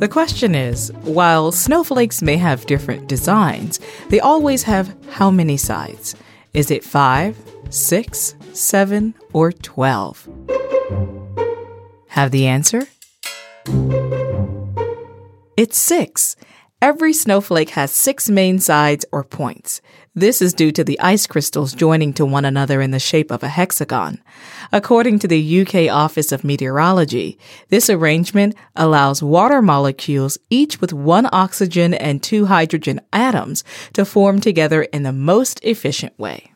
The question is while snowflakes may have different designs, they always have how many sides? Is it five, six, seven, or 12? Have the answer? It's six. Every snowflake has six main sides or points. This is due to the ice crystals joining to one another in the shape of a hexagon. According to the UK Office of Meteorology, this arrangement allows water molecules, each with one oxygen and two hydrogen atoms, to form together in the most efficient way.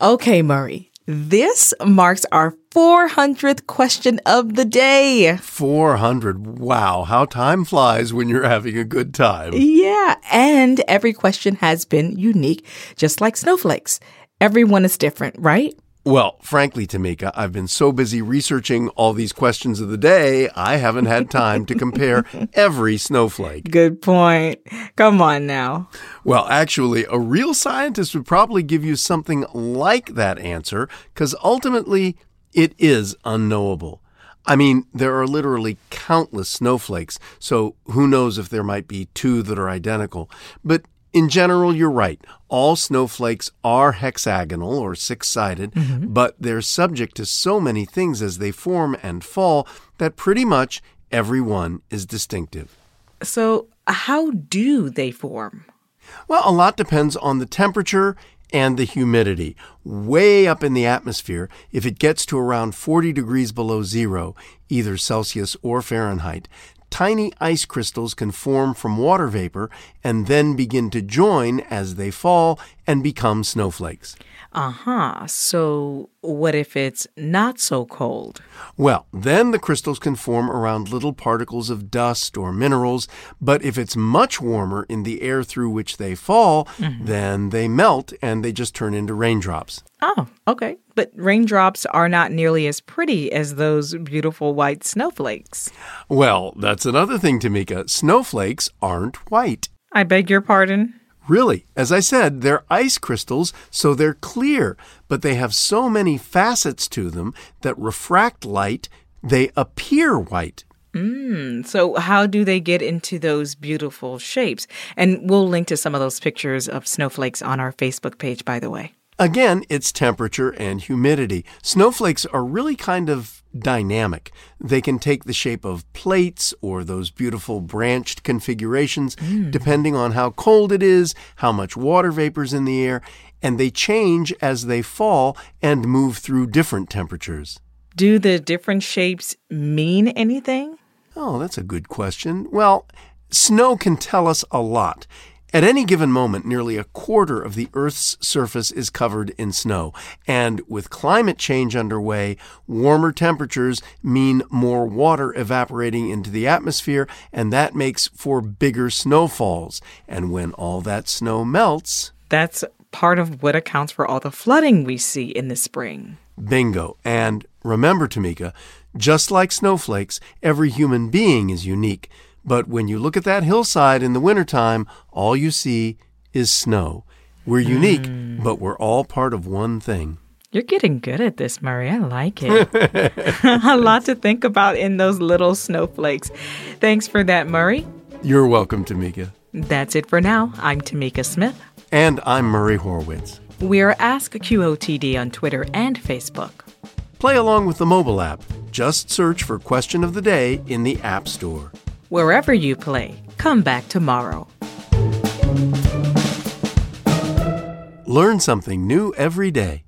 Okay, Murray, this marks our 400th question of the day. 400. Wow, how time flies when you're having a good time. Yeah, and every question has been unique, just like snowflakes. Everyone is different, right? Well, frankly, Tamika, I've been so busy researching all these questions of the day, I haven't had time to compare every snowflake. Good point. Come on now. Well, actually, a real scientist would probably give you something like that answer, because ultimately, it is unknowable. I mean, there are literally countless snowflakes, so who knows if there might be two that are identical. But in general, you're right. All snowflakes are hexagonal or six sided, mm-hmm. but they're subject to so many things as they form and fall that pretty much every one is distinctive. So, how do they form? Well, a lot depends on the temperature and the humidity. Way up in the atmosphere, if it gets to around 40 degrees below zero, either Celsius or Fahrenheit, tiny ice crystals can form from water vapor and then begin to join as they fall and become snowflakes. Uh huh. So, what if it's not so cold? Well, then the crystals can form around little particles of dust or minerals, but if it's much warmer in the air through which they fall, mm-hmm. then they melt and they just turn into raindrops. Oh, okay. But raindrops are not nearly as pretty as those beautiful white snowflakes. Well, that's another thing, Tamika. Snowflakes aren't white. I beg your pardon? Really, as I said, they're ice crystals, so they're clear, but they have so many facets to them that refract light, they appear white. Mm, so, how do they get into those beautiful shapes? And we'll link to some of those pictures of snowflakes on our Facebook page, by the way. Again, it's temperature and humidity. Snowflakes are really kind of dynamic. They can take the shape of plates or those beautiful branched configurations, mm. depending on how cold it is, how much water vapor's in the air, and they change as they fall and move through different temperatures. Do the different shapes mean anything? Oh, that's a good question. Well, snow can tell us a lot. At any given moment, nearly a quarter of the Earth's surface is covered in snow. And with climate change underway, warmer temperatures mean more water evaporating into the atmosphere, and that makes for bigger snowfalls. And when all that snow melts, that's part of what accounts for all the flooding we see in the spring. Bingo. And remember, Tamika, just like snowflakes, every human being is unique. But when you look at that hillside in the wintertime, all you see is snow. We're unique, mm. but we're all part of one thing. You're getting good at this, Murray. I like it. a lot to think about in those little snowflakes. Thanks for that, Murray. You're welcome, Tamika. That's it for now. I'm Tamika Smith. And I'm Murray Horwitz. We're Ask QOTD on Twitter and Facebook. Play along with the mobile app. Just search for Question of the Day in the App Store. Wherever you play, come back tomorrow. Learn something new every day.